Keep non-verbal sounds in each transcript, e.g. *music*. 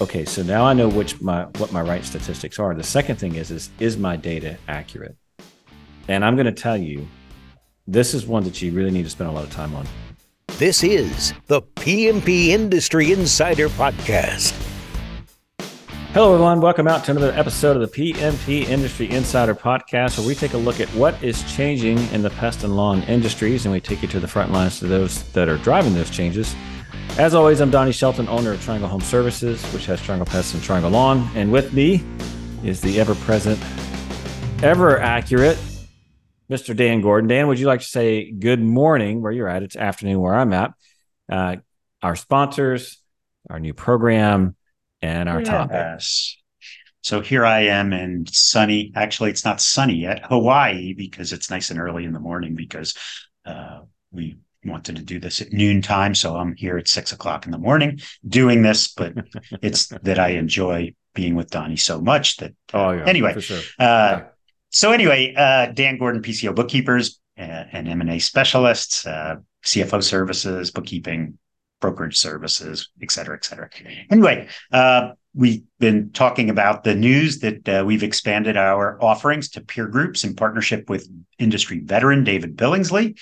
okay, so now I know which my what my right statistics are. The second thing is is is my data accurate? And I'm going to tell you, this is one that you really need to spend a lot of time on. This is the PMP Industry Insider Podcast. Hello, everyone. Welcome out to another episode of the PMP Industry Insider Podcast, where we take a look at what is changing in the pest and lawn industries, and we take you to the front lines to those that are driving those changes. As always, I'm Donnie Shelton, owner of Triangle Home Services, which has Triangle Pests and Triangle Lawn. And with me is the ever present, ever accurate Mr. Dan Gordon. Dan, would you like to say good morning where you're at? It's afternoon where I'm at. Uh, our sponsors, our new program, and our yes. topic. So here I am in sunny, actually, it's not sunny yet, Hawaii, because it's nice and early in the morning because uh, we wanted to do this at noon time. So I'm here at six o'clock in the morning doing this, but *laughs* it's that I enjoy being with Donnie so much that, oh, yeah, anyway, sure. uh, yeah. so anyway, uh, Dan Gordon, PCO bookkeepers uh, and M&A specialists, uh, CFO services, bookkeeping, brokerage services, et cetera, et cetera. Anyway, uh, we've been talking about the news that uh, we've expanded our offerings to peer groups in partnership with industry veteran David Billingsley.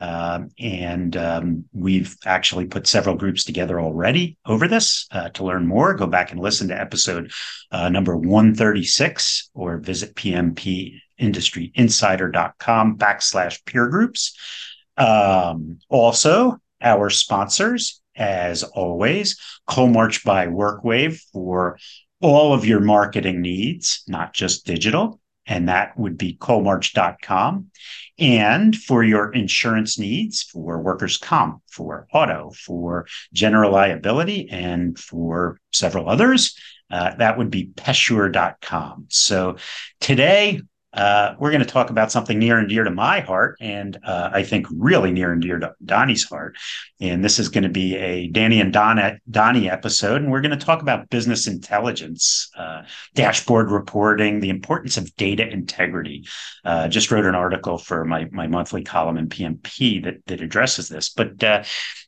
Um, and um, we've actually put several groups together already over this. Uh, to learn more, go back and listen to episode uh, number 136 or visit pmpindustryinsider.com backslash peer groups. Um, also, our sponsors, as always, Coalmarch by WorkWave for all of your marketing needs, not just digital and that would be coalmarch.com. And for your insurance needs, for workers' comp, for auto, for general liability, and for several others, uh, that would be pessure.com. So today, uh, we're going to talk about something near and dear to my heart, and uh, I think really near and dear to Donnie's heart. And this is going to be a Danny and Donna, Donnie episode, and we're going to talk about business intelligence, uh, dashboard reporting, the importance of data integrity. Uh, just wrote an article for my my monthly column in PMP that that addresses this, but.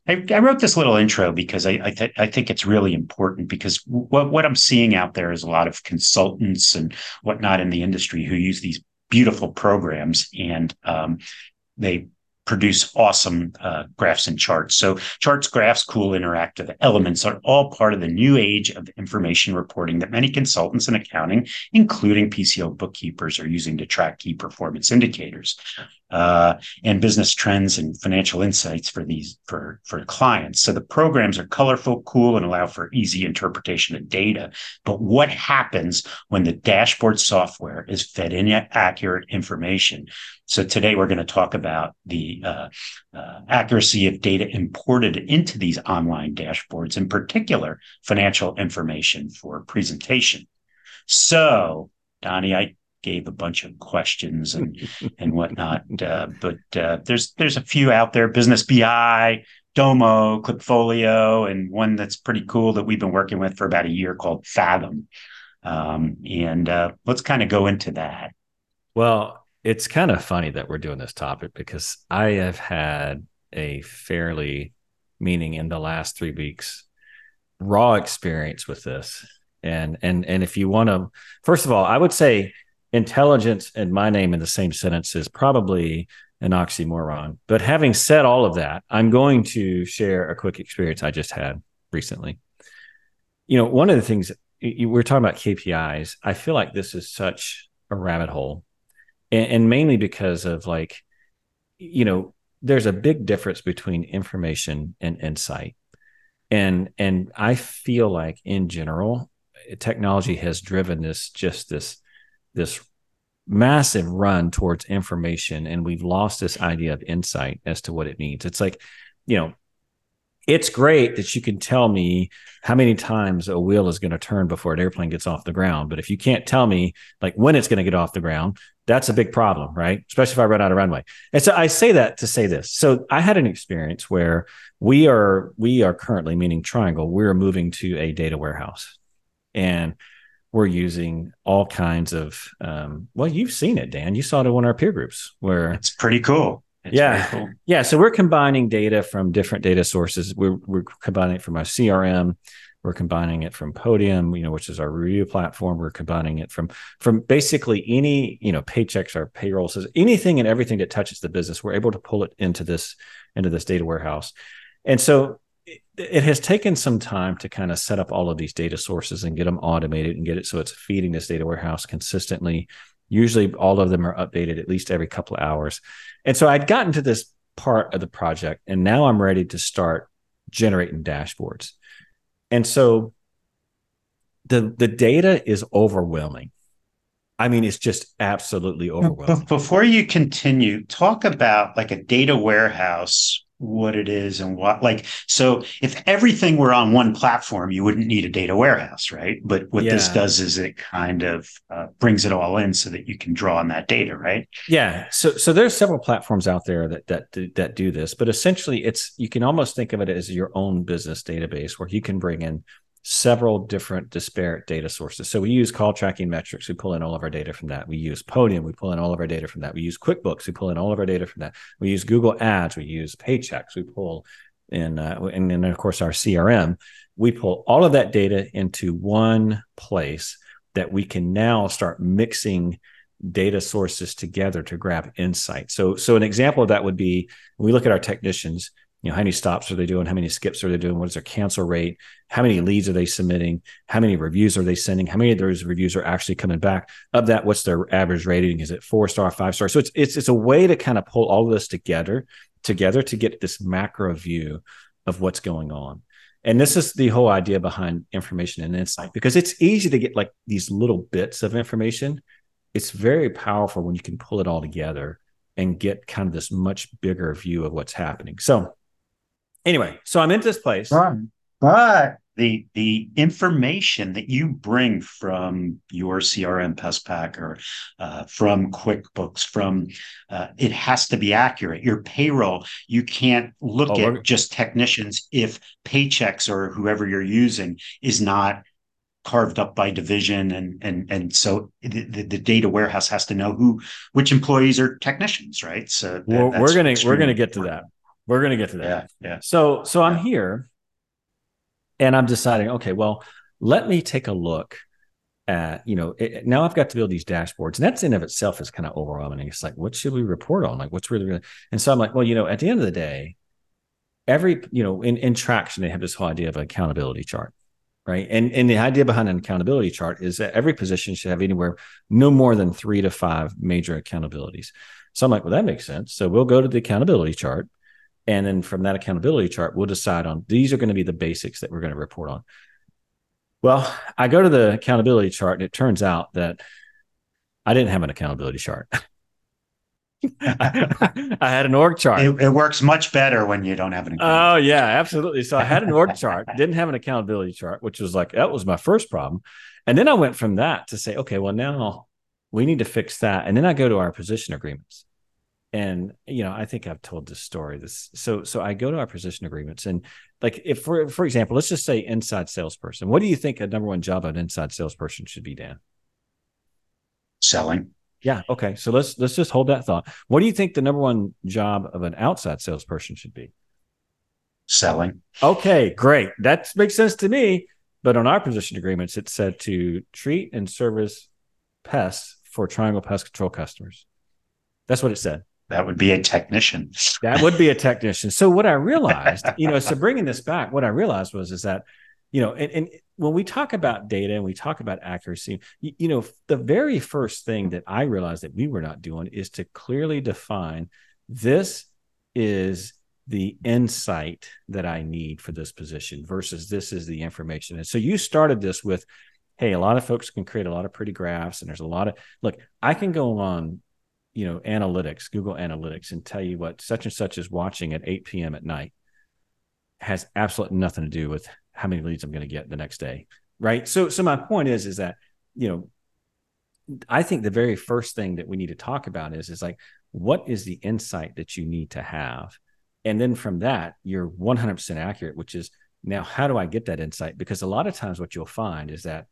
I, I, wrote this little intro because I I, th- I, think it's really important because what what I'm seeing out there is a lot of consultants and whatnot in the industry who use these beautiful programs and um, they produce awesome uh, graphs and charts. So charts, graphs, cool interactive elements are all part of the new age of information reporting that many consultants in accounting, including PCO bookkeepers, are using to track key performance indicators uh, and business trends and financial insights for these for for clients. So the programs are colorful, cool, and allow for easy interpretation of data. But what happens when the dashboard software is fed in accurate information? So today we're going to talk about the uh, uh, accuracy of data imported into these online dashboards, in particular financial information for presentation. So Donnie, I gave a bunch of questions and *laughs* and whatnot. Uh, but uh, there's there's a few out there: Business BI, Domo, Klipfolio, and one that's pretty cool that we've been working with for about a year called Fathom. Um, and uh, let's kind of go into that. Well, it's kind of funny that we're doing this topic because I have had a fairly, meaning in the last three weeks, raw experience with this. And and and if you want to, first of all, I would say intelligence and my name in the same sentence is probably an oxymoron. But having said all of that, I'm going to share a quick experience I just had recently. You know, one of the things we're talking about KPIs, I feel like this is such a rabbit hole, and, mainly because of like, you know, there's a big difference between information and insight. And and I feel like in general, technology has driven this just this this massive run towards information and we've lost this idea of insight as to what it means. It's like you know it's great that you can tell me how many times a wheel is going to turn before an airplane gets off the ground but if you can't tell me like when it's going to get off the ground that's a big problem right? Especially if i run out of runway. And so i say that to say this. So i had an experience where we are we are currently meaning triangle we're moving to a data warehouse. And we're using all kinds of um, well you've seen it dan you saw it in one of our peer groups where it's pretty cool it's yeah cool. yeah so we're combining data from different data sources we're, we're combining it from our crm We're combining it from Podium, you know, which is our review platform. We're combining it from from basically any, you know, Paychex or payrolls, anything and everything that touches the business. We're able to pull it into this into this data warehouse. And so it, has taken some time to kind of set up all of these data sources and get them automated and get it so it's feeding this data warehouse consistently. Usually all of them are updated at least every couple of hours. And so I'd gotten to this part of the project and now I'm ready to start generating dashboards. And so the the data is overwhelming. I mean, it's just absolutely overwhelming. Before you continue, talk about like a data warehouse what it is and what like so if everything were on one platform you wouldn't need a data warehouse right? But what yeah. this does is it kind of uh, brings it all in so that you can draw on that data right? Yeah. So so there's several platforms out there that that that do this but essentially it's you can almost think of it as your own business database where you can bring in several different disparate data sources. So we use call tracking metrics. We pull in all of our data from that. We use Podium. We pull in all of our data from that. We use QuickBooks. We pull in all of our data from that. We use Google Ads. We use Paychex. We pull in, uh, and then of course our CRM. We pull all of that data into one place that we can now start mixing data sources together to grab insight. So, so an example of that would be we look at our technicians you know how many stops are they doing? How many skips are they doing? What is their cancel rate? How many leads are they submitting? How many reviews are they sending? How many of those reviews are actually coming back? Of that what's their average rating? Is it four star five star? So it's it's, it's a way to kind of pull all of this together together to get this macro view of what's going on. And this is the whole idea behind information and insight because it's easy to get like these little bits of information. It's very powerful when you can pull it all together and get kind of this much bigger view of what's happening. So anyway, so I'm into this place. But the the information that you bring from your CRM PestPac or uh, from QuickBooks, from uh, it has to be accurate. Your payroll, you can't look oh, at just technicians if Paychex or whoever you're using is not carved up by division and and and so the, the, data warehouse has to know who which employees are technicians right so that, we're, we're gonna we're gonna get to that we're going to get to that. Yeah. Yeah. So, so I'm here and I'm deciding, okay, well, let me take a look at, you know, it, now I've got to build these dashboards and that's in of itself is kind of overwhelming. It's like, what should we report on? Like, what's really, really, and so I'm like, well, you know, at the end of the day, every, you know, in, in traction, they have this whole idea of an accountability chart. Right. And, and the idea behind an accountability chart is that every position should have anywhere no more than three to five major accountabilities. So I'm like, well, that makes sense. So we'll go to the accountability chart and then from that accountability chart, we'll decide on these are going to be the basics that we're going to report on. Well, I go to the accountability chart and it turns out that I didn't have an accountability chart. I, *laughs* I, had an org chart. It, it, works much better when you don't have an. Oh yeah, absolutely. So I had an org chart, *laughs* didn't have an accountability chart, which was like that was my first problem, and then I went from that to say, okay, well now we need to fix that, and then I go to our position agreements, and you know i think i've told this story this so so i go to our position agreements and like if for for example let's just say inside salesperson. What do you think a number one job of an inside salesperson should be dan? Selling. Yeah okay. So let's let's just hold that thought. What do you think the number one job of an outside salesperson should be? Selling. Okay great. That makes sense to me. But on our position agreements it said to treat and service pests for triangle pest control customers. That's what it said that would be a technician. that would be a technician. So what I realized, you know, so bringing this back, what I realized was is that, you know, and, and when we talk about data and we talk about accuracy, you, you know, the very first thing that I realized that we were not doing is to clearly define this is the insight that I need for this position versus this is the information. And so you started this with, hey, a lot of folks can create a lot of pretty graphs, and there's a lot of look. I can go on you know analytics google analytics and tell you what such and such is watching at 8 p.m at night has absolutely nothing to do with how many leads i'm going to get the next day right? So so my point is is that you know i think the very first thing that we need to talk about is is like what is the insight that you need to have? And then from that you're 100% accurate which is now how do i get that insight? Because a lot of times what you'll find is that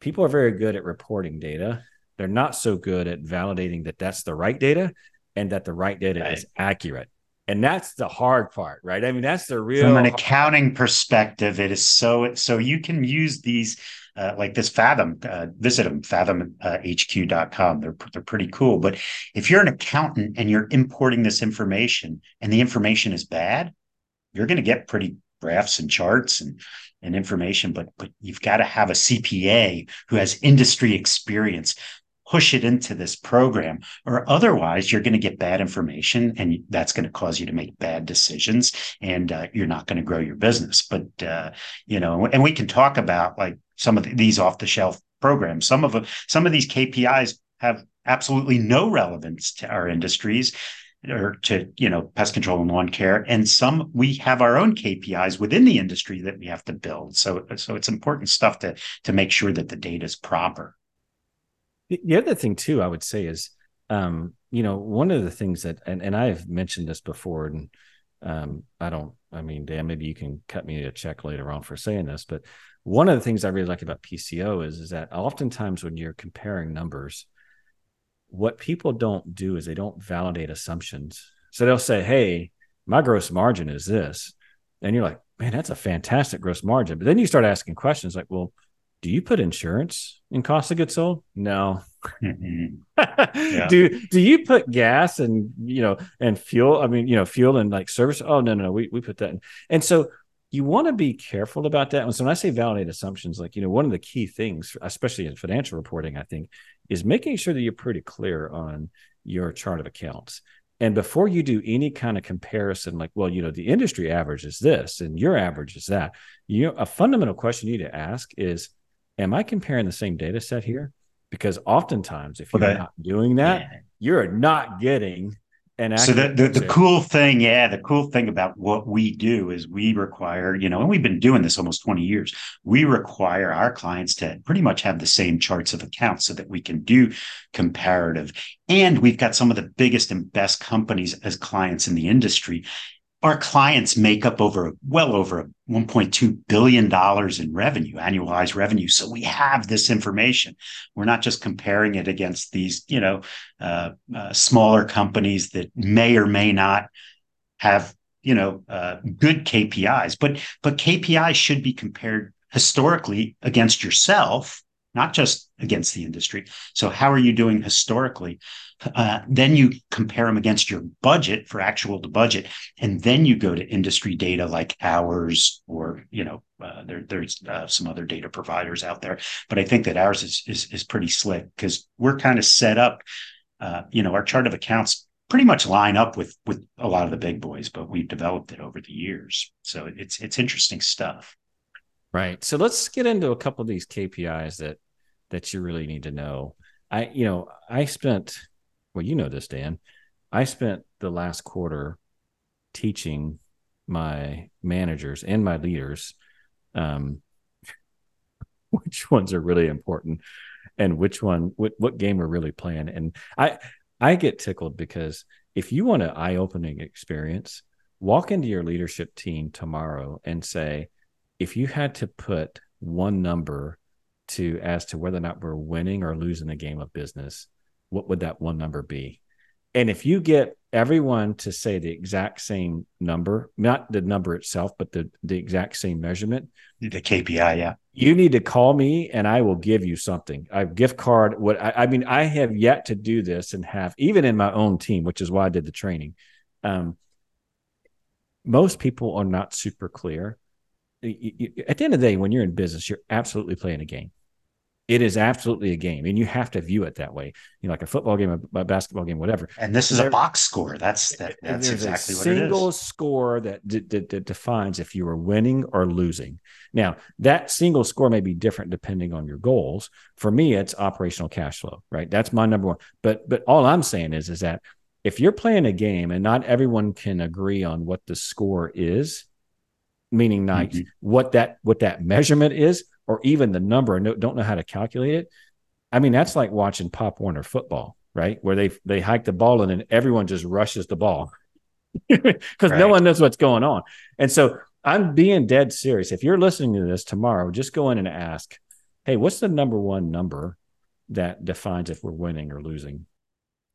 people are very good at reporting data they're not so good at validating that that's the right data and that the right data right. is accurate. And that's the hard part, right? I mean, that's the real from an accounting perspective. It is so so you can use these uh, like this Fathom. Uh, visit them, fathomhq.com. Uh, they're they're pretty cool. But if you're an accountant and you're importing this information and the information is bad, you're going to get pretty graphs and charts and and information. But but you've got to have a CPA who has industry experience push it into this program or otherwise you're going to get bad information and that's going to cause you to make bad decisions and uh, you're not going to grow your business. But uh, you know and we can talk about like some of these off the shelf programs. Some of them some of these kpis have absolutely no relevance to our industries or to you know pest control and lawn care. And some we have our own kpis within the industry that we have to build. So so it's important stuff to to make sure that the data is proper the other thing too, I would say is, um, you know, one of the things that, and, and I've mentioned this before, and um, I don't, I mean, Dan, maybe you can cut me a check later on for saying this, but one of the things I really like about PCO is, is that oftentimes when you're comparing numbers, what people don't do is they don't validate assumptions. So they'll say, Hey, my gross margin is this. And you're like, man, that's a fantastic gross margin. But then you start asking questions like, well, do you put insurance in cost of goods sold? No. Mm-hmm. *laughs* yeah. Do do you put gas and you know and fuel? I mean, you know, fuel and like service. Oh no, no, no. We we put that in. And so you want to be careful about that. And so when I say validate assumptions, like you know, one of the key things, especially in financial reporting, I think, is making sure that you're pretty clear on your chart of accounts. And before you do any kind of comparison, like, well, you know, the industry average is this and your average is that, you know, a fundamental question you need to ask is, am I comparing the same data set here? Because oftentimes, if you're okay. not doing that, yeah. you're not getting an. So the, the, the cool thing, yeah, the cool thing about what we do is we require, you know, and we've been doing this almost 20 years. We require our clients to pretty much have the same charts of accounts so that we can do comparative. And we've got some of the biggest and best companies as clients in the industry our clients make up over well over 1.2 billion dollars in revenue annualized revenue. So we have this information. We're not just comparing it against these you know uh, uh, smaller companies that may or may not have you know uh, good kpis but but kpis should be compared historically against yourself not just against the industry. So, how are you doing historically? Uh, then you compare them against your budget for actual to budget, and then you go to industry data like ours, or you know, uh, there, there's uh, some other data providers out there. But I think that ours is is, is pretty slick because we're kind of set up. Uh, you know, our chart of accounts pretty much line up with with a lot of the big boys, but we've developed it over the years. So it's it's interesting stuff. Right. So let's get into a couple of these KPIs that that you really need to know. I, you know, I spent well, you know this, Dan. I spent the last quarter teaching my managers and my leaders um, *laughs* which ones are really important and which one what, what game we're really playing. And I I get tickled because if you want an eye-opening experience, walk into your leadership team tomorrow and say, if you had to put one number to as to whether or not we're winning or losing the game of business, what would that one number be? And if you get everyone to say the exact same number, not the number itself, but the, the exact same measurement, the KPI, yeah. You need to call me and I will give you something. I gift card. What I, I mean, I have yet to do this and have even in my own team, which is why I did the training. Um, most people are not super clear at the end of the day, when you're in business, you're absolutely playing a game. It is absolutely a game, and you have to view it that way. You know, like a football game, a basketball game, whatever. And this is there, a box score. That's that, that's exactly what it is. Single score that, d- d- defines if you are winning or losing. Now, that single score may be different depending on your goals. For me, it's operational cash flow. Right, that's my number one. But but all I'm saying is is that if you're playing a game and not everyone can agree on what the score is, meaning night, mm-hmm. what that what that measurement is, or even the number, and don't know how to calculate it. I mean, that's like watching Pop Warner football, right? Where they they hike the ball and then everyone just rushes the ball *laughs* because right. no one knows what's going on. And so I'm being dead serious. If you're listening to this tomorrow, just go in and ask, "Hey, what's the number one number that defines if we're winning or losing?"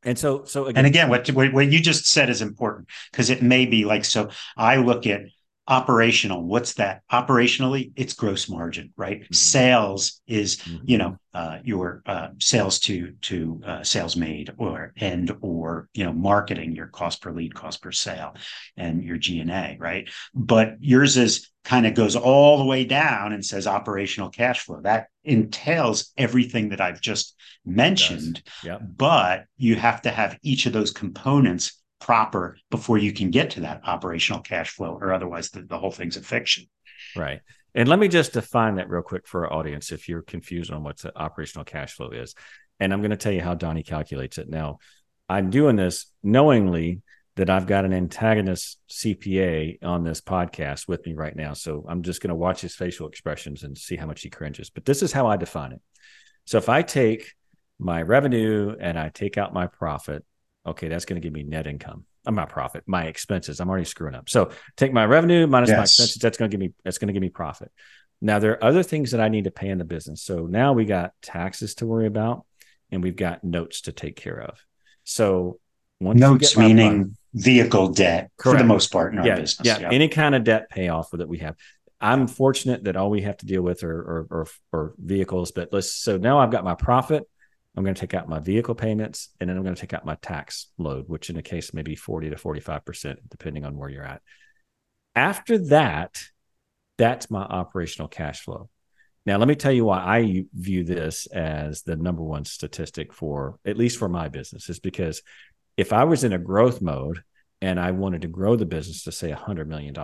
And so, so again, and again, what what you just said is important because it may be like so. I look at operational what's that operationally it's gross margin right mm-hmm. sales is mm-hmm. you know uh, your uh, sales to to uh, sales made or and or you know marketing your cost per lead cost per sale and your g&a right but yours is kind of goes all the way down and says operational cash flow that entails everything that i've just mentioned yep. but you have to have each of those components proper before you can get to that operational cash flow, or otherwise the, the whole thing's a fiction. Right. And let me just define that real quick for our audience if you're confused on what the operational cash flow is. And I'm going to tell you how Donnie calculates it. Now, I'm doing this knowingly that I've got an antagonist CPA on this podcast with me right now. So I'm just going to watch his facial expressions and see how much he cringes. But this is how I define it. So if I take my revenue and I take out my profit, okay, that's going to give me net income. I'm not profit, my expenses. I'm already screwing up. So take my revenue minus yes. my expenses. That's going to give me that's going to give me profit. Now there are other things that I need to pay in the business. So now we got taxes to worry about, and we've got notes to take care of. So notes meaning vehicle debt Correct. for the most part in our yeah, business. Yeah, yeah, any kind of debt payoff that we have. I'm fortunate that all we have to deal with are, are, are, are vehicles. But let's so now I've got my profit. I'm going to take out my vehicle payments and then I'm going to take out my tax load, which in a case may be 40 to 45%, depending on where you're at. After that, that's my operational cash flow. Now, let me tell you why I view this as the number one statistic for, at least for my business, is because if I was in a growth mode and I wanted to grow the business to say $100 million,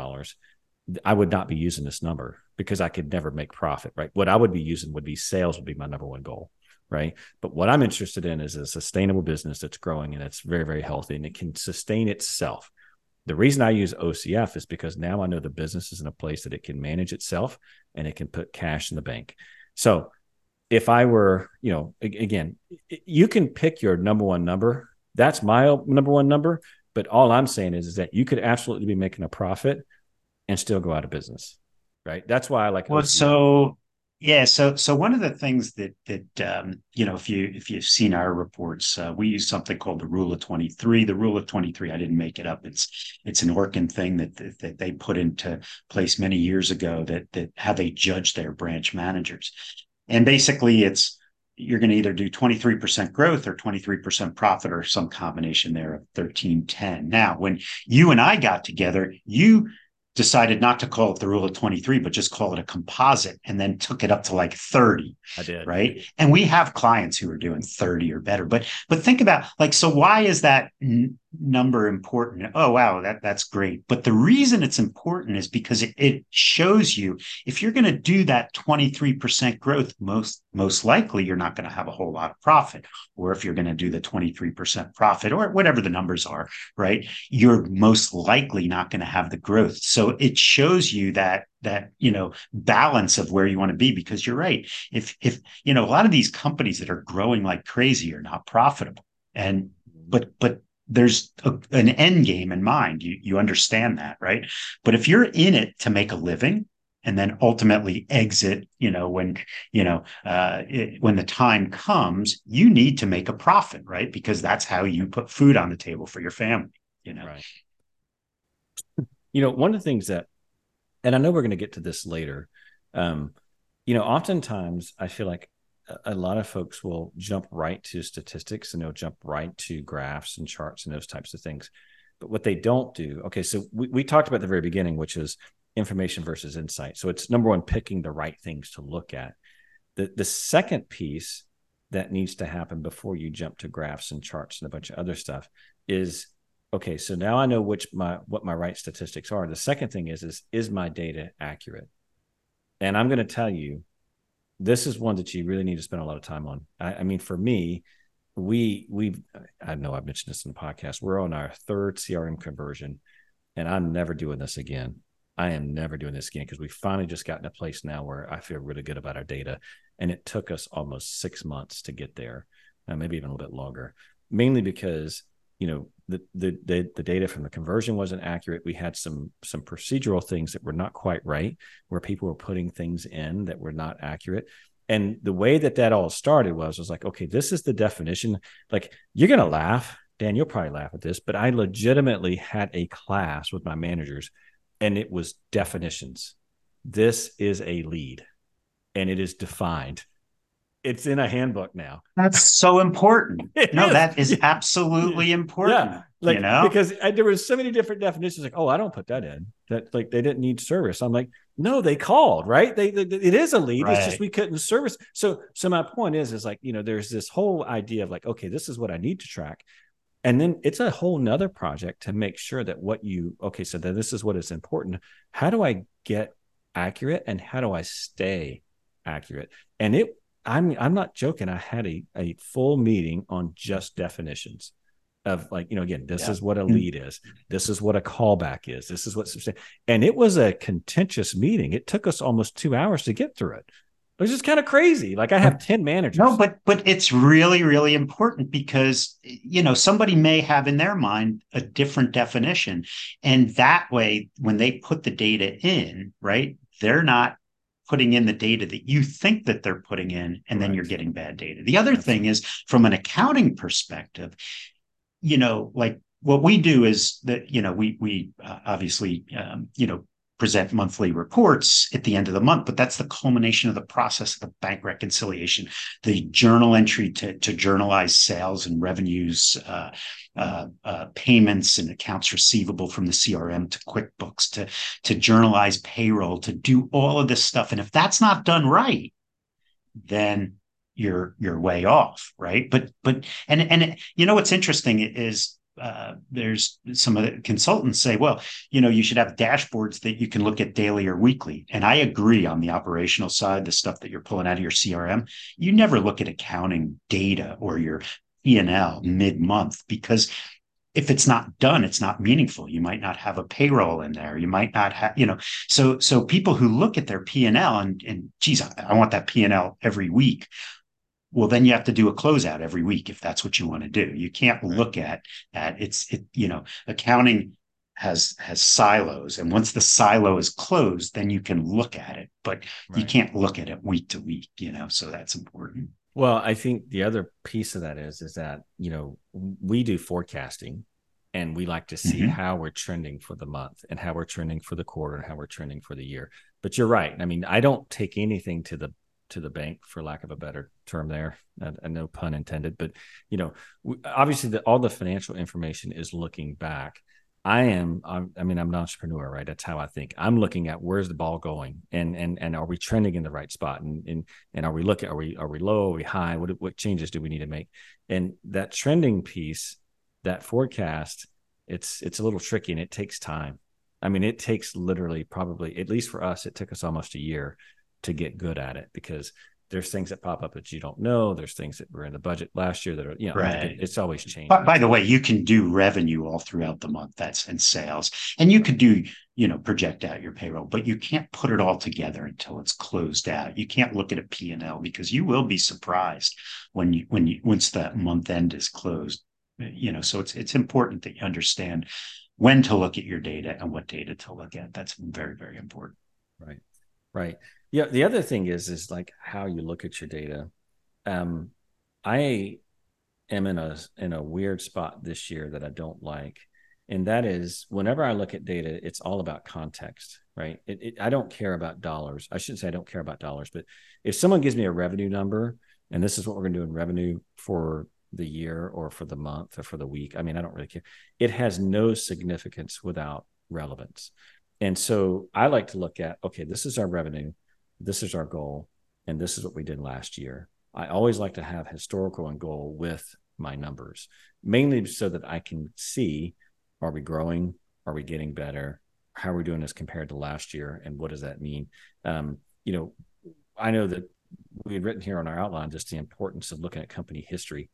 I would not be using this number because I could never make profit, right? What I would be using would be sales would be my number one goal right? But what I'm interested in is a sustainable business that's growing and it's very, very healthy and it can sustain itself. The reason I use OCF is because now I know the business is in a place that it can manage itself and it can put cash in the bank. So if I were, you know, again, you can pick your number one number. That's my number one number. But all I'm saying is, is that you could absolutely be making a profit and still go out of business. Right. That's why I like. Well, OCF. so yeah, so so one of the things that that um, you know, if you if you've seen our reports, uh, we use something called the Rule of Twenty Three. The Rule of Twenty Three, I didn't make it up. It's it's an Orkin thing that, that that they put into place many years ago. That that how they judge their branch managers, and basically, it's you're going to either do 23% growth or 23% profit or some combination there of 13 10 now when you and i got together you decided not to call it the rule of 23 but just call it a composite and then took it up to like 30 i did. right? And we have clients who are doing 30 or better but but think about like so why is that number important. Oh wow that that's great. But the reason it's important is because it, it shows you if you're going to do that 23% growth most most likely you're not going to have a whole lot of profit. Or if you're going to do the 23% profit or whatever the numbers are right you're most likely not going to have the growth. So it shows you that that you know balance of where you want to be because you're right. If if you know a lot of these companies that are growing like crazy are not profitable. And but but there's a, an end game in mind. You you understand that, right? But if you're in it to make a living and then ultimately exit, you know, when you know uh, it, when the time comes, you need to make a profit, right? Because that's how you put food on the table for your family. You know, right. You know, one of the things that, and I know we're going to get to this later. Um, you know, oftentimes I feel like a lot of folks will jump right to statistics and they'll jump right to graphs and charts and those types of things. But what they don't do, okay, so we, we talked about the very beginning, which is information versus insight. So it's number one, picking the right things to look at. The the second piece that needs to happen before you jump to graphs and charts and a bunch of other stuff is okay, so now I know which my what my right statistics are. The second thing is is is my data accurate? And I'm going to tell you this is one that you really need to spend a lot of time on. I, I mean, for me, we we I know I've mentioned this in the podcast. We're on our third CRM conversion, and I'm never doing this again. I am never doing this again because we finally just got in a place now where I feel really good about our data, and it took us almost six months to get there, uh, maybe even a little bit longer. Mainly because you know the, the the the data from the conversion wasn't accurate. We had some some procedural things that were not quite right, where people were putting things in that were not accurate. And the way that that all started was was like, okay, this is the definition. Like you're gonna laugh, Dan. You'll probably laugh at this, but I legitimately had a class with my managers, and it was definitions. This is a lead, and it is defined it's in a handbook now. That's so important. *laughs* no, is. that is absolutely important. Yeah, like you know? because I, there was so many different definitions. Like, oh, I don't put that in. That like they didn't need service. I'm like, no, they called right. They, they it is a lead. Right. It's just we couldn't service. So so my point is is like you know there's this whole idea of like okay this is what I need to track, and then it's a whole nother project to make sure that what you okay so that this is what is important. How do I get accurate and how do I stay accurate? And it I'm I'm not joking. I had a, a full meeting on just definitions of like, you know, again, this yeah. is what a mm-hmm. lead is. This is what a callback is. This is what and it was a contentious meeting. It took us almost two hours to get through it. It was just kind of crazy. Like I have 10 managers. No, but but it's really, really important because you know, somebody may have in their mind a different definition. And that way, when they put the data in, right, they're not putting in the data that you think that they're putting in, and then you're getting bad data. The other thing is from an accounting perspective, you know, like what we do is that you know we we uh, obviously um, you know present monthly reports at the end of the month, but that's the culmination of the process of the bank reconciliation, the journal entry to, to journalize sales and revenues, uh, uh, uh, payments and accounts receivable from the CRM to QuickBooks to, to journalize payroll, to do all of this stuff. And if that's not done right, then you're you're way off, right? But but and and you know what's interesting is uh, there's some of the consultants say, well, you know, you should have dashboards that you can look at daily or weekly. And I agree on the operational side, the stuff that you're pulling out of your CRM. You never look at accounting data or your P&L mid-month because if it's not done, it's not meaningful. You might not have a payroll in there. You might not have, you know, so so people who look at their P and L and and geez, I, I want that P and L every week well then you have to do a closeout every week if that's what you want to do. You can't look at at it's it you know accounting has has silos and once the silo is closed then you can look at it but right. you can't look at it week to week you know so that's important. Well i think the other piece of that is is that you know we do forecasting and we like to see mm-hmm. how we're trending for the month and how we're trending for the quarter and how we're trending for the year. But you're right. I mean i don't take anything to the to the bank, for lack of a better term there, and, no pun intended. But you know, obviously, the, all the financial information is looking back. I am. I'm, i mean, I'm an entrepreneur, right? That's how I think. I'm looking at where's the ball going, and and and are we trending in the right spot, and and and are we looking? Are we are we low? Are we high? What what changes do we need to make? And that trending piece, that forecast, it's it's a little tricky, and it takes time. I mean, it takes literally probably at least for us, it took us almost a year to get good at it because there's things that pop up that you don't know. There's things that were in the budget last year that are, you know, right. it's always changing. By, by, the way, you can do revenue all throughout the month. That's in sales. And you could do, you know, project out your payroll, but you can't put it all together until it's closed out. You can't look at a P&L because you will be surprised when you, when you, once that month end is closed, you know, so it's, it's important that you understand when to look at your data and what data to look at. That's very, very important. Right. Right. Yeah. The other thing is, is like how you look at your data. Um, I am in a in a weird spot this year that I don't like, and that is whenever I look at data, it's all about context, right? It, it, I don't care about dollars. I shouldn't say I don't care about dollars, but if someone gives me a revenue number, and this is what we're going to do in revenue for the year or for the month or for the week, I mean, I don't really care. It has no significance without relevance. And so I like to look at okay, this is our revenue this is our goal and this is what we did last year. I always like to have historical and goal with my numbers mainly so that i can see are we growing? Are we getting better? How are we doing this compared to last year and what does that mean? Um, you know i know that we had written here on our outline just the importance of looking at company history.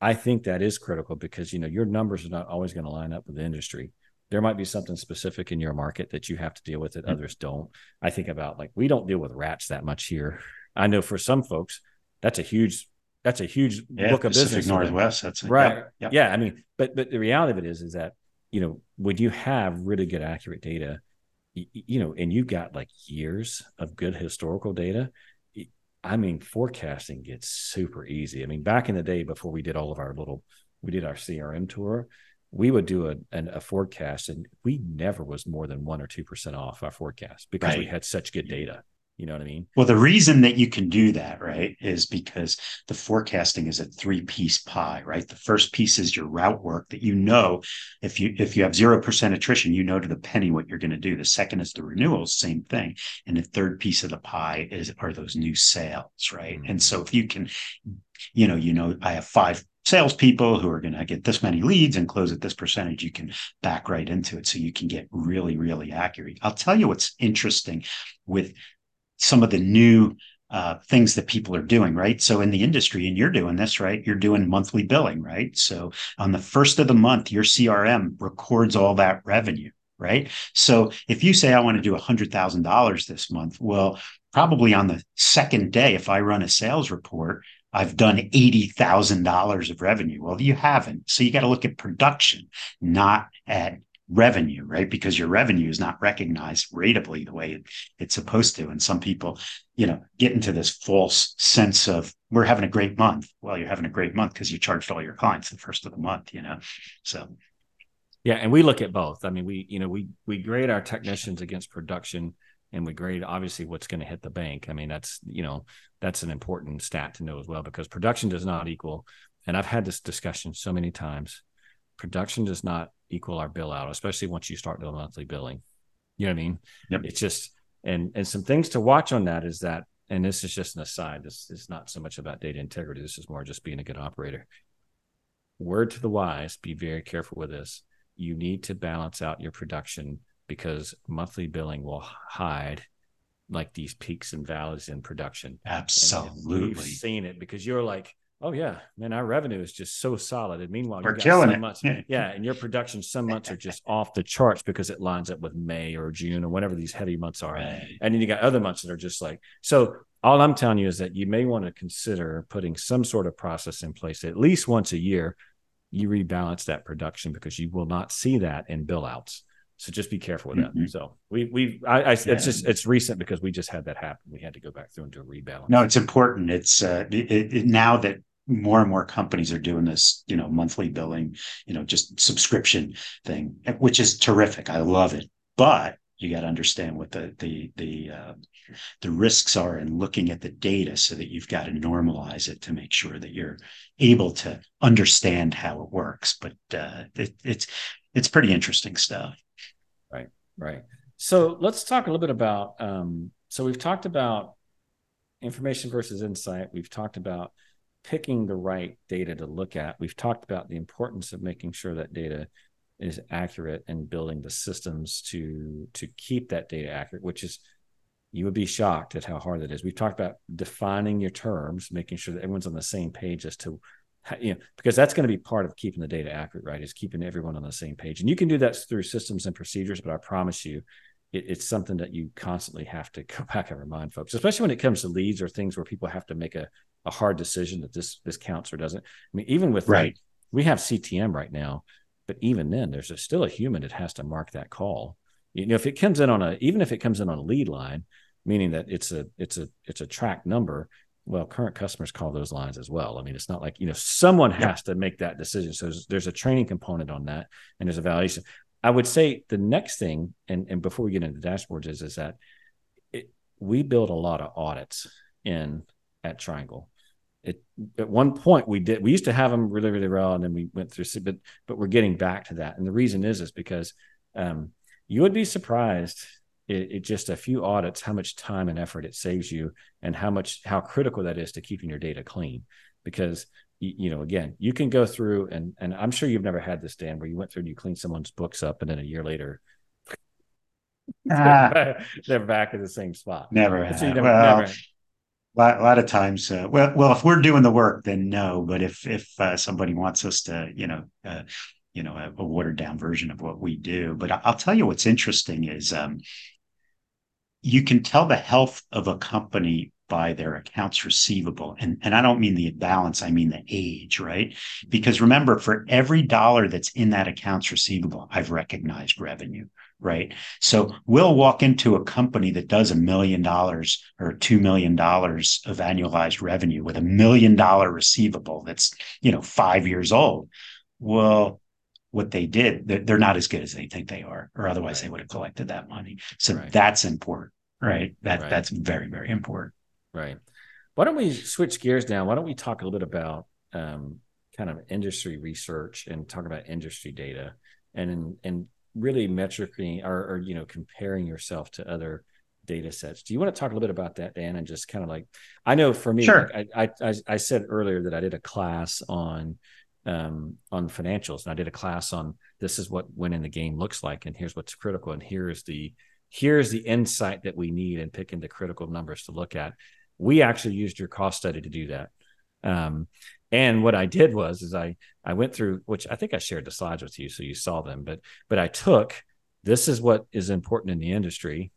I think that is critical because you know your numbers are not always going to line up with the industry there might be something specific in your market that you have to deal with that mm-hmm. others don't. I think about like we don't deal with rats that much here. I know for some folks that's a huge that's a huge yeah, book of Pacific business. Northwest. That's a, right. Yeah, yeah. I mean, but but the reality of it is is that you know when you have really good accurate data, you, you know, and you've got like years of good historical data. I mean, forecasting gets super easy. I mean, back in the day before we did all of our little, we did our CRM tour, we would do a, an, a forecast and we never was more than one or 2% off our forecast because right. we had such good data. You know what I mean? Well, the reason that you can do that, right, is because the forecasting is a three piece pie, right? The first piece is your route work that you know if you if you have zero percent attrition, you know to the penny what you're going to do. The second is the renewals, same thing. And the third piece of the pie is are those new sales, right? Mm-hmm. And so if you can, you know, you know, I have five salespeople who are going to get this many leads and close at this percentage, you can back right into it. So you can get really, really accurate. I'll tell you what's interesting with some of the new uh, things that people are doing, right? So in the industry, and you're doing this, right? You're doing monthly billing, right? So on the first of the month, your CRM records all that revenue, right? So if you say I want to do $100,000 this month, well, probably on the second day, if I run a sales report, I've done $80,000 of revenue. Well, you haven't. So you got to look at production, not at revenue, right? Because your revenue is not recognized ratably the way it, it's supposed to. And some people, you know, get into this false sense of we're having a great month. Well, you're having a great month because you charged all your clients the first of the month, you know. So yeah, and we look at both. I mean, we, you know, we we grade our technicians against production and we grade obviously what's going to hit the bank. I mean, that's you know, that's an important stat to know as well because production does not equal and I've had this discussion so many times. Production does not equal our bill out, especially once you start doing monthly billing. You know what I mean? Yep. It's just and and some things to watch on that is that, and this is just an aside. This is not so much about data integrity. This is more just being a good operator. Word to the wise: be very careful with this. You need to balance out your production because monthly billing will hide like these peaks and valleys in production. Absolutely, we've seen it because you're like Oh yeah, man, our revenue is just so solid. And meanwhile, we're killing it. Months, *laughs* yeah, and your production some months are just off the charts because it lines up with May or June or whatever these heavy months are. Right. And then you got other months that are just like so. All I'm telling you is that you may want to consider putting some sort of process in place at least once a year. You rebalance that production because you will not see that in bill outs. So just be careful with that. Mm-hmm. So we we I, I yeah. it's just it's recent because we just had that happen. We had to go back through and do a rebalance. No, it's important. It's uh, it, it, now that more and more companies are doing this, you know, monthly billing, you know, just subscription thing, which is terrific. I love it. But you got to understand what the the the uh, the risks are in looking at the data so that you've got to normalize it to make sure that you're able to understand how it works. But uh, it, it's it's pretty interesting stuff. Right. So let's talk a little bit about. Um, so we've talked about information versus insight. We've talked about picking the right data to look at. We've talked about the importance of making sure that data is accurate and building the systems to to keep that data accurate, which is you would be shocked at how hard that is. We've talked about defining your terms, making sure that everyone's on the same page as to you know because that's going to be part of keeping the data accurate right is keeping everyone on the same page and you can do that through systems and procedures but i promise you it, it's something that you constantly have to *laughs* go back and remind folks especially when it comes to leads or things where people have to make a, a hard decision that this this counts or doesn't. I mean, even with right, like, we have CTM right now, but even then, there's a, still a human that has to mark that call. You know, if it comes in on a even if it comes in on a lead line, meaning that it's a it's a it's a track number. Well, current customers call those lines as well. I mean, it's not like you know someone has to make that decision. So there's, there's a training component on that, and there's a valuation. I would say the next thing, and and before we get into dashboards, is is that it, we build a lot of audits in at Triangle. It, at one point we did we used to have them really really well and then we went through but but we're getting back to that and the reason is is because um, you would be surprised it, it, just a few audits how much time and effort it saves you and how much how critical that is to keeping your data clean because you, you know again you can go through and and i'm sure you've never had this dan where you went through and you cleaned someone's books up and then a year later *laughs* ah. they're back in the same spot never, so never, well, never a lot, a lot of times, uh, well, well, if we're doing the work, then no. But if if uh, somebody wants us to, you know, uh, you know, a, a, watered down version of what we do. But I'll tell you what's interesting is um, you can tell the health of a company by their accounts receivable, and and I don't mean the balance, I mean the age, right? Because remember, for every dollar that's in that accounts receivable, I've recognized revenue right? So we'll walk into a company that does a million dollars or two million dollars of annualized revenue with a million dollar receivable that's, you know, five years old. Well, what they did, they're not as good as they think they are, or otherwise right. they would have collected that money. So right. that's important, right? That right. that's very, very important. Right. Why don't we switch gears now? Why don't we talk a little bit about um, kind of industry research and talk about industry data and and really metricing or, or you know comparing yourself to other data sets. Do you want to talk a little bit about that, Dan? And just kind of like, I know for me, sure. Like I, I, I said earlier that I did a class on um, on financials, and I did a class on this is what winning the game looks like, and here's what's critical, and here's the here's the insight that we need in picking the critical numbers to look at. We actually used your cost study to do that. Um, and what I did was is I I went through which I think I shared the slides with you so you saw them, but but I took this is what is important in the industry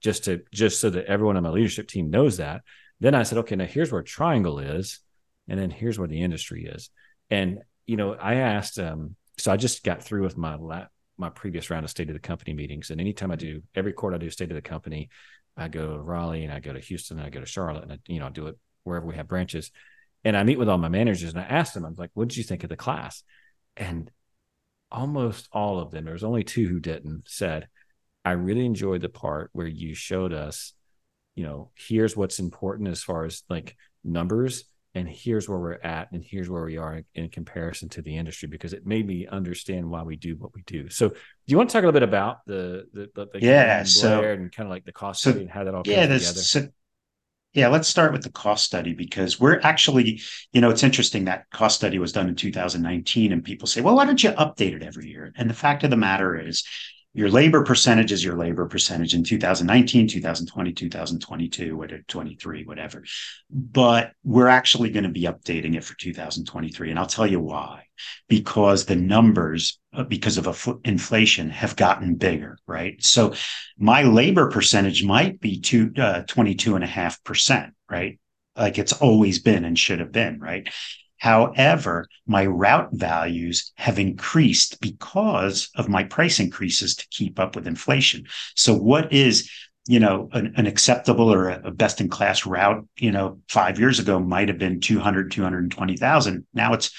just to just so that everyone on my leadership team knows that. Then I said, okay, now here's where triangle is, and then here's where the industry is. And you know, I asked, um, so I just got through with my la- my previous round of state of the company meetings, and anytime I do every quarter I do state of the company, I go to Raleigh and I go to Houston and I go to Charlotte and I, you know I do it wherever we have branches, and I meet with all my managers and I asked them, I was like, "What did you think of the class?" And almost all of them, there was only two who didn't, said, "I really enjoyed the part where you showed us, you know, here's what's important as far as like numbers." And here's where we're at and here's where we are in comparison to the industry because it made me understand why we do what we do. So do you want to talk a little bit about the the, the, the yeah so and kind of like the cost so, study and how that all yeah comes together? so, yeah let's start with the cost study because we're actually you know it's interesting that cost study was done in 2019 and people say well why don't you update it every year? And the fact of the matter is your labor percentage is your labor percentage in 2019, 2020, 2022, whatever, 23, whatever. But we're actually going to be updating it for 2023. And I'll tell you why. Because the numbers, uh, because of inflation, have gotten bigger, right? So my labor percentage might be two, uh, 22.5%, right? Like it's always been and should have been, right? However, my route values have increased because of my price increases to keep up with inflation. So what is you know an, an acceptable or a, best in class route you know five years ago might have been 200 220000 now it's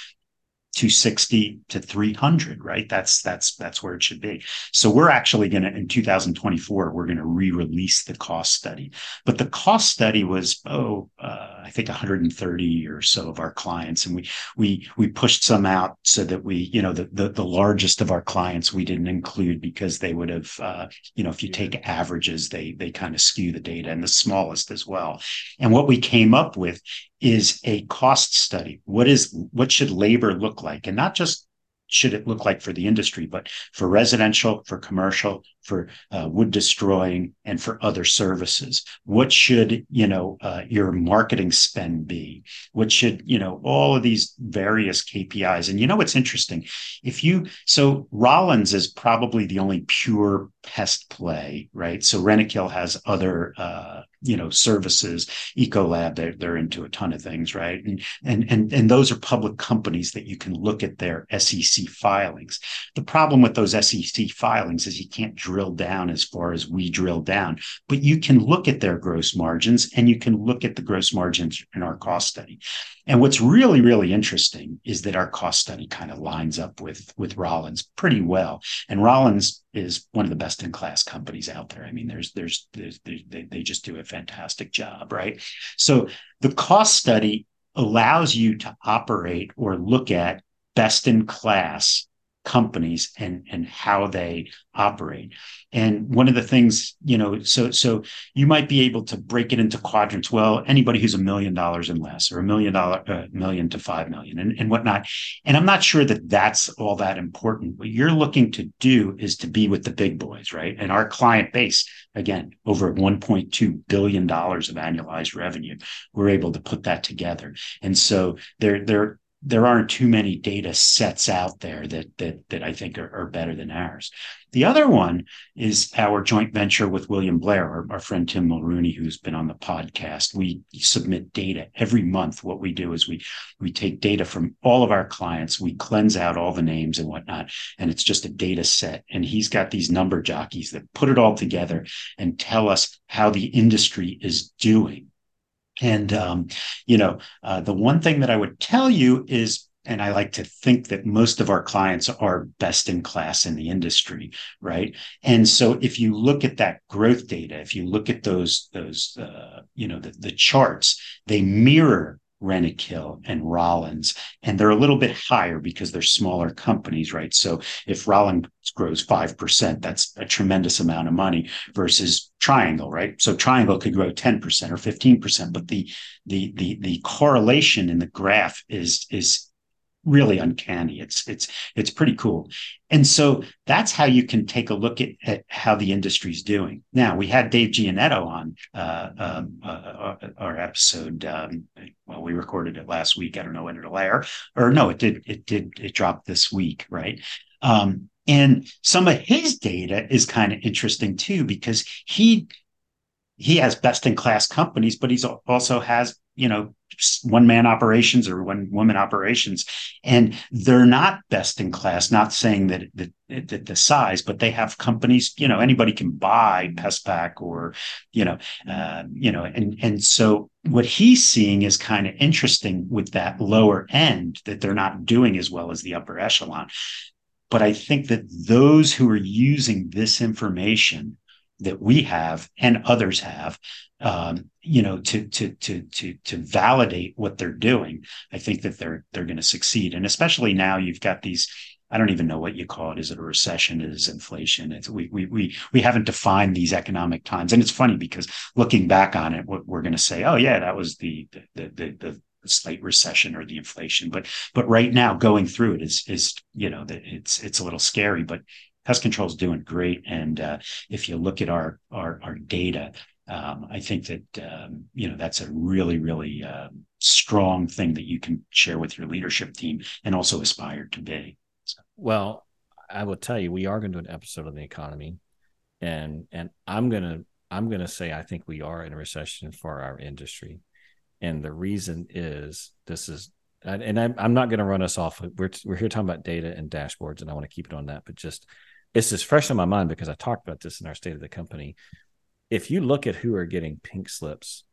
260 to 300 right? That's that's that's where it should be. So we're actually going to in 2024 we're going to re-release the cost study. But the cost study was oh uh, i think 130 or so of our clients and we we we pushed some out so that we you know the the, the largest of our clients we didn't include because they would have uh, you know if you take averages they they kind of skew the data and the smallest as well. And what we came up with is a cost study. What is what should labor look like? And not just should it look like for the industry, but for residential, for commercial, for uh, wood destroying, and for other services? What should you know uh, your marketing spend be? What should you know all of these various KPIs? And you know what's interesting? If you so Rollins is probably the only pure pest play, right? So Rentokil has other uh, you know services ecolab they're, they're into a ton of things right and, and and and those are public companies that you can look at their sec filings the problem with those sec filings is you can't drill down as far as we drill down but you can look at their gross margins and you can look at the gross margins in our cost study and what's really really interesting is that our cost study kind of lines up with with rollins pretty well and rollins is one of the best in class companies out there. I mean, there's, there's, there's, they, they just do a fantastic job, right? So the cost study allows you to operate or look at best in class companies and and how they operate. And one of the things you know so so you might be able to break it into quadrants. Well anybody who's a million dollars and less or a million dollar uh, million to five million and, and whatnot. And i'm not sure that that's all that important. What you're looking to do is to be with the big boys right? And our client base again over 1.2 billion dollars of annualized revenue we're able to put that together. And so they're they're there aren't too many data sets out there that that that I think are, are, better than ours. The other one is our joint venture with William Blair, our, our, friend Tim Mulrooney, who's been on the podcast. We submit data every month. What we do is we we take data from all of our clients, we cleanse out all the names and whatnot, and it's just a data set. And he's got these number jockeys that put it all together and tell us how the industry is doing and, um, you know, uh, the one thing that I would tell you is, and I like to think that most of our clients are best in class in the industry, right? And so if you look at that growth data, if you look at those, those, uh, you know, the, the charts, they mirror Rentokil and Rollins, and they're a little bit higher because they're smaller companies, right? So if Rollins grows 5%, that's a tremendous amount of money versus Triangle, right? So Triangle could grow 10% or 15%, but the the the the correlation in the graph is is really uncanny. It's it's it's pretty cool. And so that's how you can take a look at, at how the industry's doing. Now we had Dave Giannetto on uh, um, uh, uh, our episode. Um, well, we recorded it last week. I don't know when it'll air, or no, it did. It did. It dropped this week, right? Um, and some of his data is kind of interesting too because he he has best in class companies, but he's also has you know one man operations or one woman operations. And they're not best in class not saying that, that, that the size but they have companies you know anybody can buy pestpac or you know uh, you know and and so what he's seeing is kind of interesting with that lower end that they're not doing as well as the upper echelon. But i think that those who are using this information that we have and others have um, you know to to to to to validate what they're doing i think that they're they're going to succeed and especially now you've got these I don't even know what you call it. Is it a recession? Is inflation? It's, we we we we haven't defined these economic times, and it's funny because looking back on it, what we're going to say, oh yeah, that was the the the, the slight recession or the inflation. But but right now, going through it is is you know it's it's a little scary. But pest control is doing great, and uh, if you look at our our our data, um, I think that um, you know that's a really really uh, strong thing that you can share with your leadership team and also aspire to be. So. Well, I will tell you, we are going to do an episode on the economy, and and I'm gonna I'm gonna say I think we are in a recession for our industry, and the reason is this is and I'm, I'm not going to run us off. We're we're here talking about data and dashboards, and I want to keep it on that, but just it's just fresh in my mind because I talked about this in our state of the company if you look at who are getting pink slips,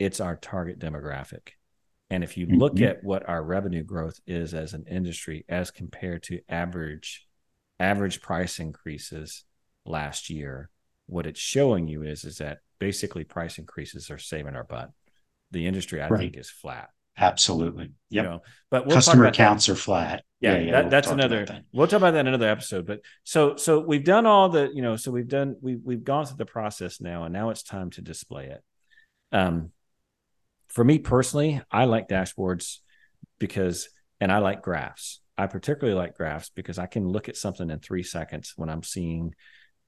it's our target demographic. And if you mm-hmm. look at what our revenue growth is as an industry as compared to average average price increases last year, what it's showing you is is that basically price increases are saving our butt. The industry, I right. think, is flat. Absolutely. Yep. You know, but we'll customer accounts that. are flat. Yeah, yeah, yeah that, we'll that's another. That. We'll talk about that in another episode. But so so we've done all the you know so we've done we we've gone through the process now, and now it's time to display it. Um, for me personally, I like dashboards because, and I like graphs. I particularly like graphs because I can look at something in three seconds when I'm seeing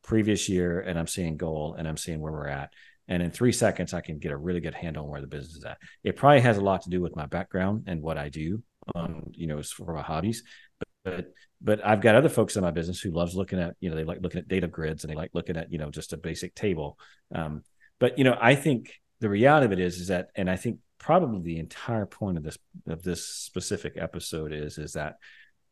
previous year and I'm seeing goal and I'm seeing where we're at and in three seconds i can get a really good handle on where the business is at it probably has a lot to do with my background and what i do um, you know it's for my hobbies. But, but but i've got other folks in my business who loves looking at you know they like looking at data grids and they like looking at you know just a basic table. Um, but you know i think the reality of it is is that and i think probably the entire point of this of this specific episode is is that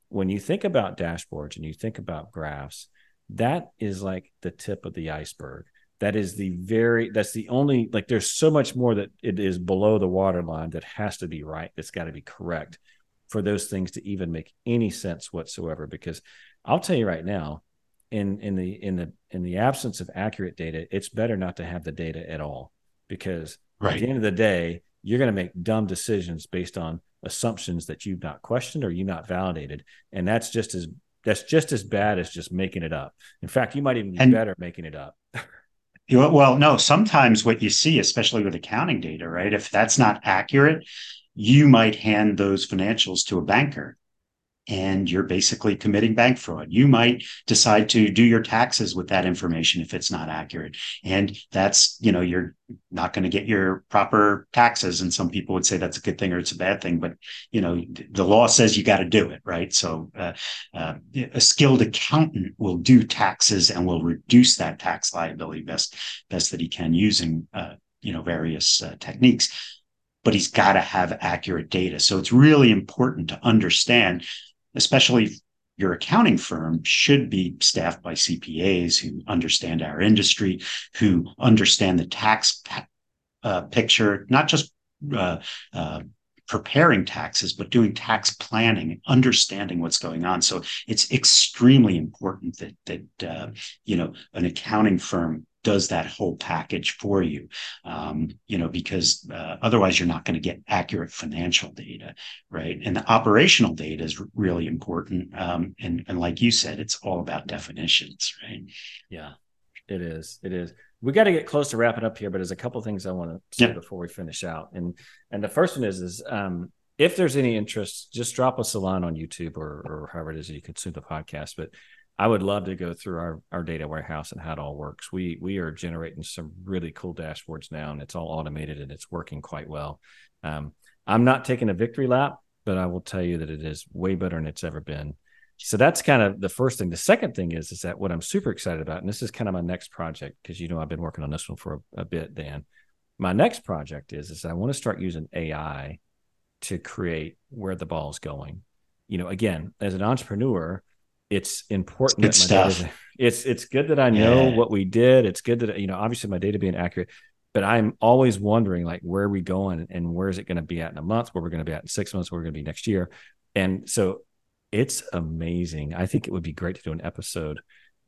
when you think about dashboards and you think about graphs that is like the tip of the iceberg. That is the very that's the only like there's so much more that it is below the waterline that has to be right that's got to be correct for those things to even make any sense whatsoever because i'll tell you right now in in the in the in the absence of accurate data it's better not to have the data at all because right. at the end of the day you're going to make dumb decisions based on assumptions that you've not questioned or you've not validated and that's just as that's just as bad as just making it up in fact you might even be and, better making it up *laughs* Well, no, sometimes what you see, especially with accounting data, right? If that's not accurate, you might hand those financials to a banker and you're basically committing bank fraud. You might decide to do your taxes with that information if it's not accurate. And that's, you know, you're not going to get your proper taxes. And some people would say that's a good thing or it's a bad thing, but, you know, the law says you got to do it, right? So uh, uh, a skilled accountant will do taxes and will reduce that tax liability best, best that he can using, uh, you know, various uh, techniques but he's got to have accurate data. So it's really important to understand especially your accounting firm should be staffed by CPAs who understand our industry, who understand the tax uh, picture, not just uh, uh, preparing taxes, but doing tax planning, understanding what's going on. So it's extremely important that that uh, you know an accounting firm does that whole package for you um, you know because uh, otherwise you're not going to get accurate financial data right? And the operational data is really important um, and and like you said it's all about definitions right? Yeah it is it is. We got to get close to wrapping up here but there's a couple things i want to say yeah. before we finish out. And and the first one is is um, if there's any interest just drop us a line on youtube or or however it is you consume the podcast but I would love to go through our, our data warehouse and how it all works. We we are generating some really cool dashboards now, and it's all automated and it's working quite well. Um, I'm not taking a victory lap, but I will tell you that it is way better than it's ever been. So that's kind of the first thing. The second thing is is that what I'm super excited about, and this is kind of my next project because you know I've been working on this one for a, a bit, Dan. My next project is is I want to start using AI to create where the ball is going. You know, again, as an entrepreneur, it's important it's that my stuff. it's it's good that I know yeah. what we did. It's good that you know obviously my data being accurate, but I'm always wondering like where are we going and where is it going to be at in a month, where we're going to be at in six months, where we're going to be next year. And so it's amazing. I think it would be great to do an episode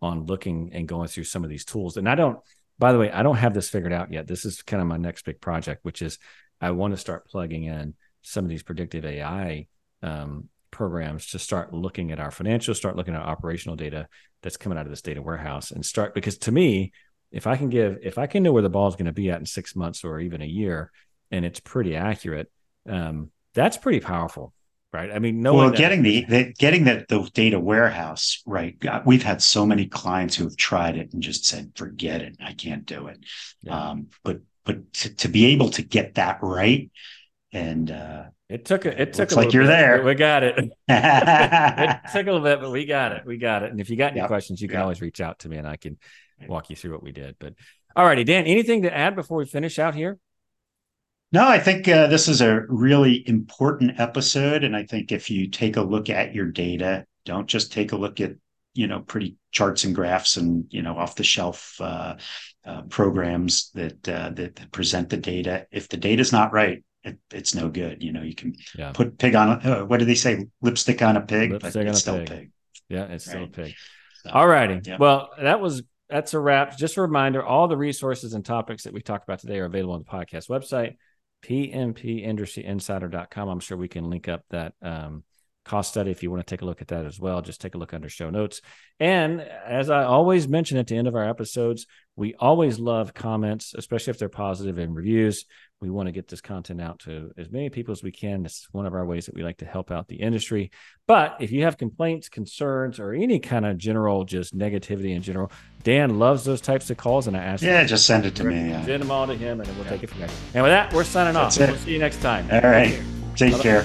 on looking and going through some of these tools. And I don't, by the way, I don't have this figured out yet. This is kind of my next big project, which is I want to start plugging in some of these predictive AI um, programs to start looking at our financials, start looking at operational data that's coming out of this data warehouse and start because to me, if I can give, if I can know where the ball is going to be at in six months or even a year, and it's pretty accurate, um, that's pretty powerful, right? I mean, no. Well, getting the, the getting that the data warehouse right. God, we've had so many clients who have tried it and just said, "Forget it, I can't do it." Yeah. Um, but but to, to be able to get that right and uh, it took a, it took like you're bit, there. We got it. *laughs* *laughs* it took a little bit, but we got it. We got it. And if you got any yep. questions, you can yep. always reach out to me and I can walk you through what we did. But all righty, Dan, anything to add before we finish out here? No, I think uh, this is a really important episode. And I think if you take a look at your data, don't just take a look at, you know, pretty charts and graphs and, you know, off the shelf uh, uh, programs that, uh, that, that present the data. If the data is not right, it, it's no good. You know, you can yeah. put pig on uh, what do they say? Lipstick on a pig, Lipstick but it's still pig. pig. Yeah, it's right? still a pig. So, all righty. Yeah. Well, that was that's a wrap. Just a reminder: all the resources and topics that we talked about today are available on the podcast website, pmpindustryinsider.com. I'm sure we can link up that um, cost study if you want to take a look at that as well. Just take a look under show notes. And as I always mention at the end of our episodes, we always love comments, especially if they're positive and reviews we want to get this content out to as many people as we can. This is one of our ways that we like to help out the industry. But if you have complaints, concerns, or any kind of general just negativity in general, Dan loves those types of calls, and I ask yeah, just send it to me. Yeah. Send them all to him, and then we'll yeah. take it from there. And with that, we're signing That's off. It. We'll see you next time. All right, take, take care.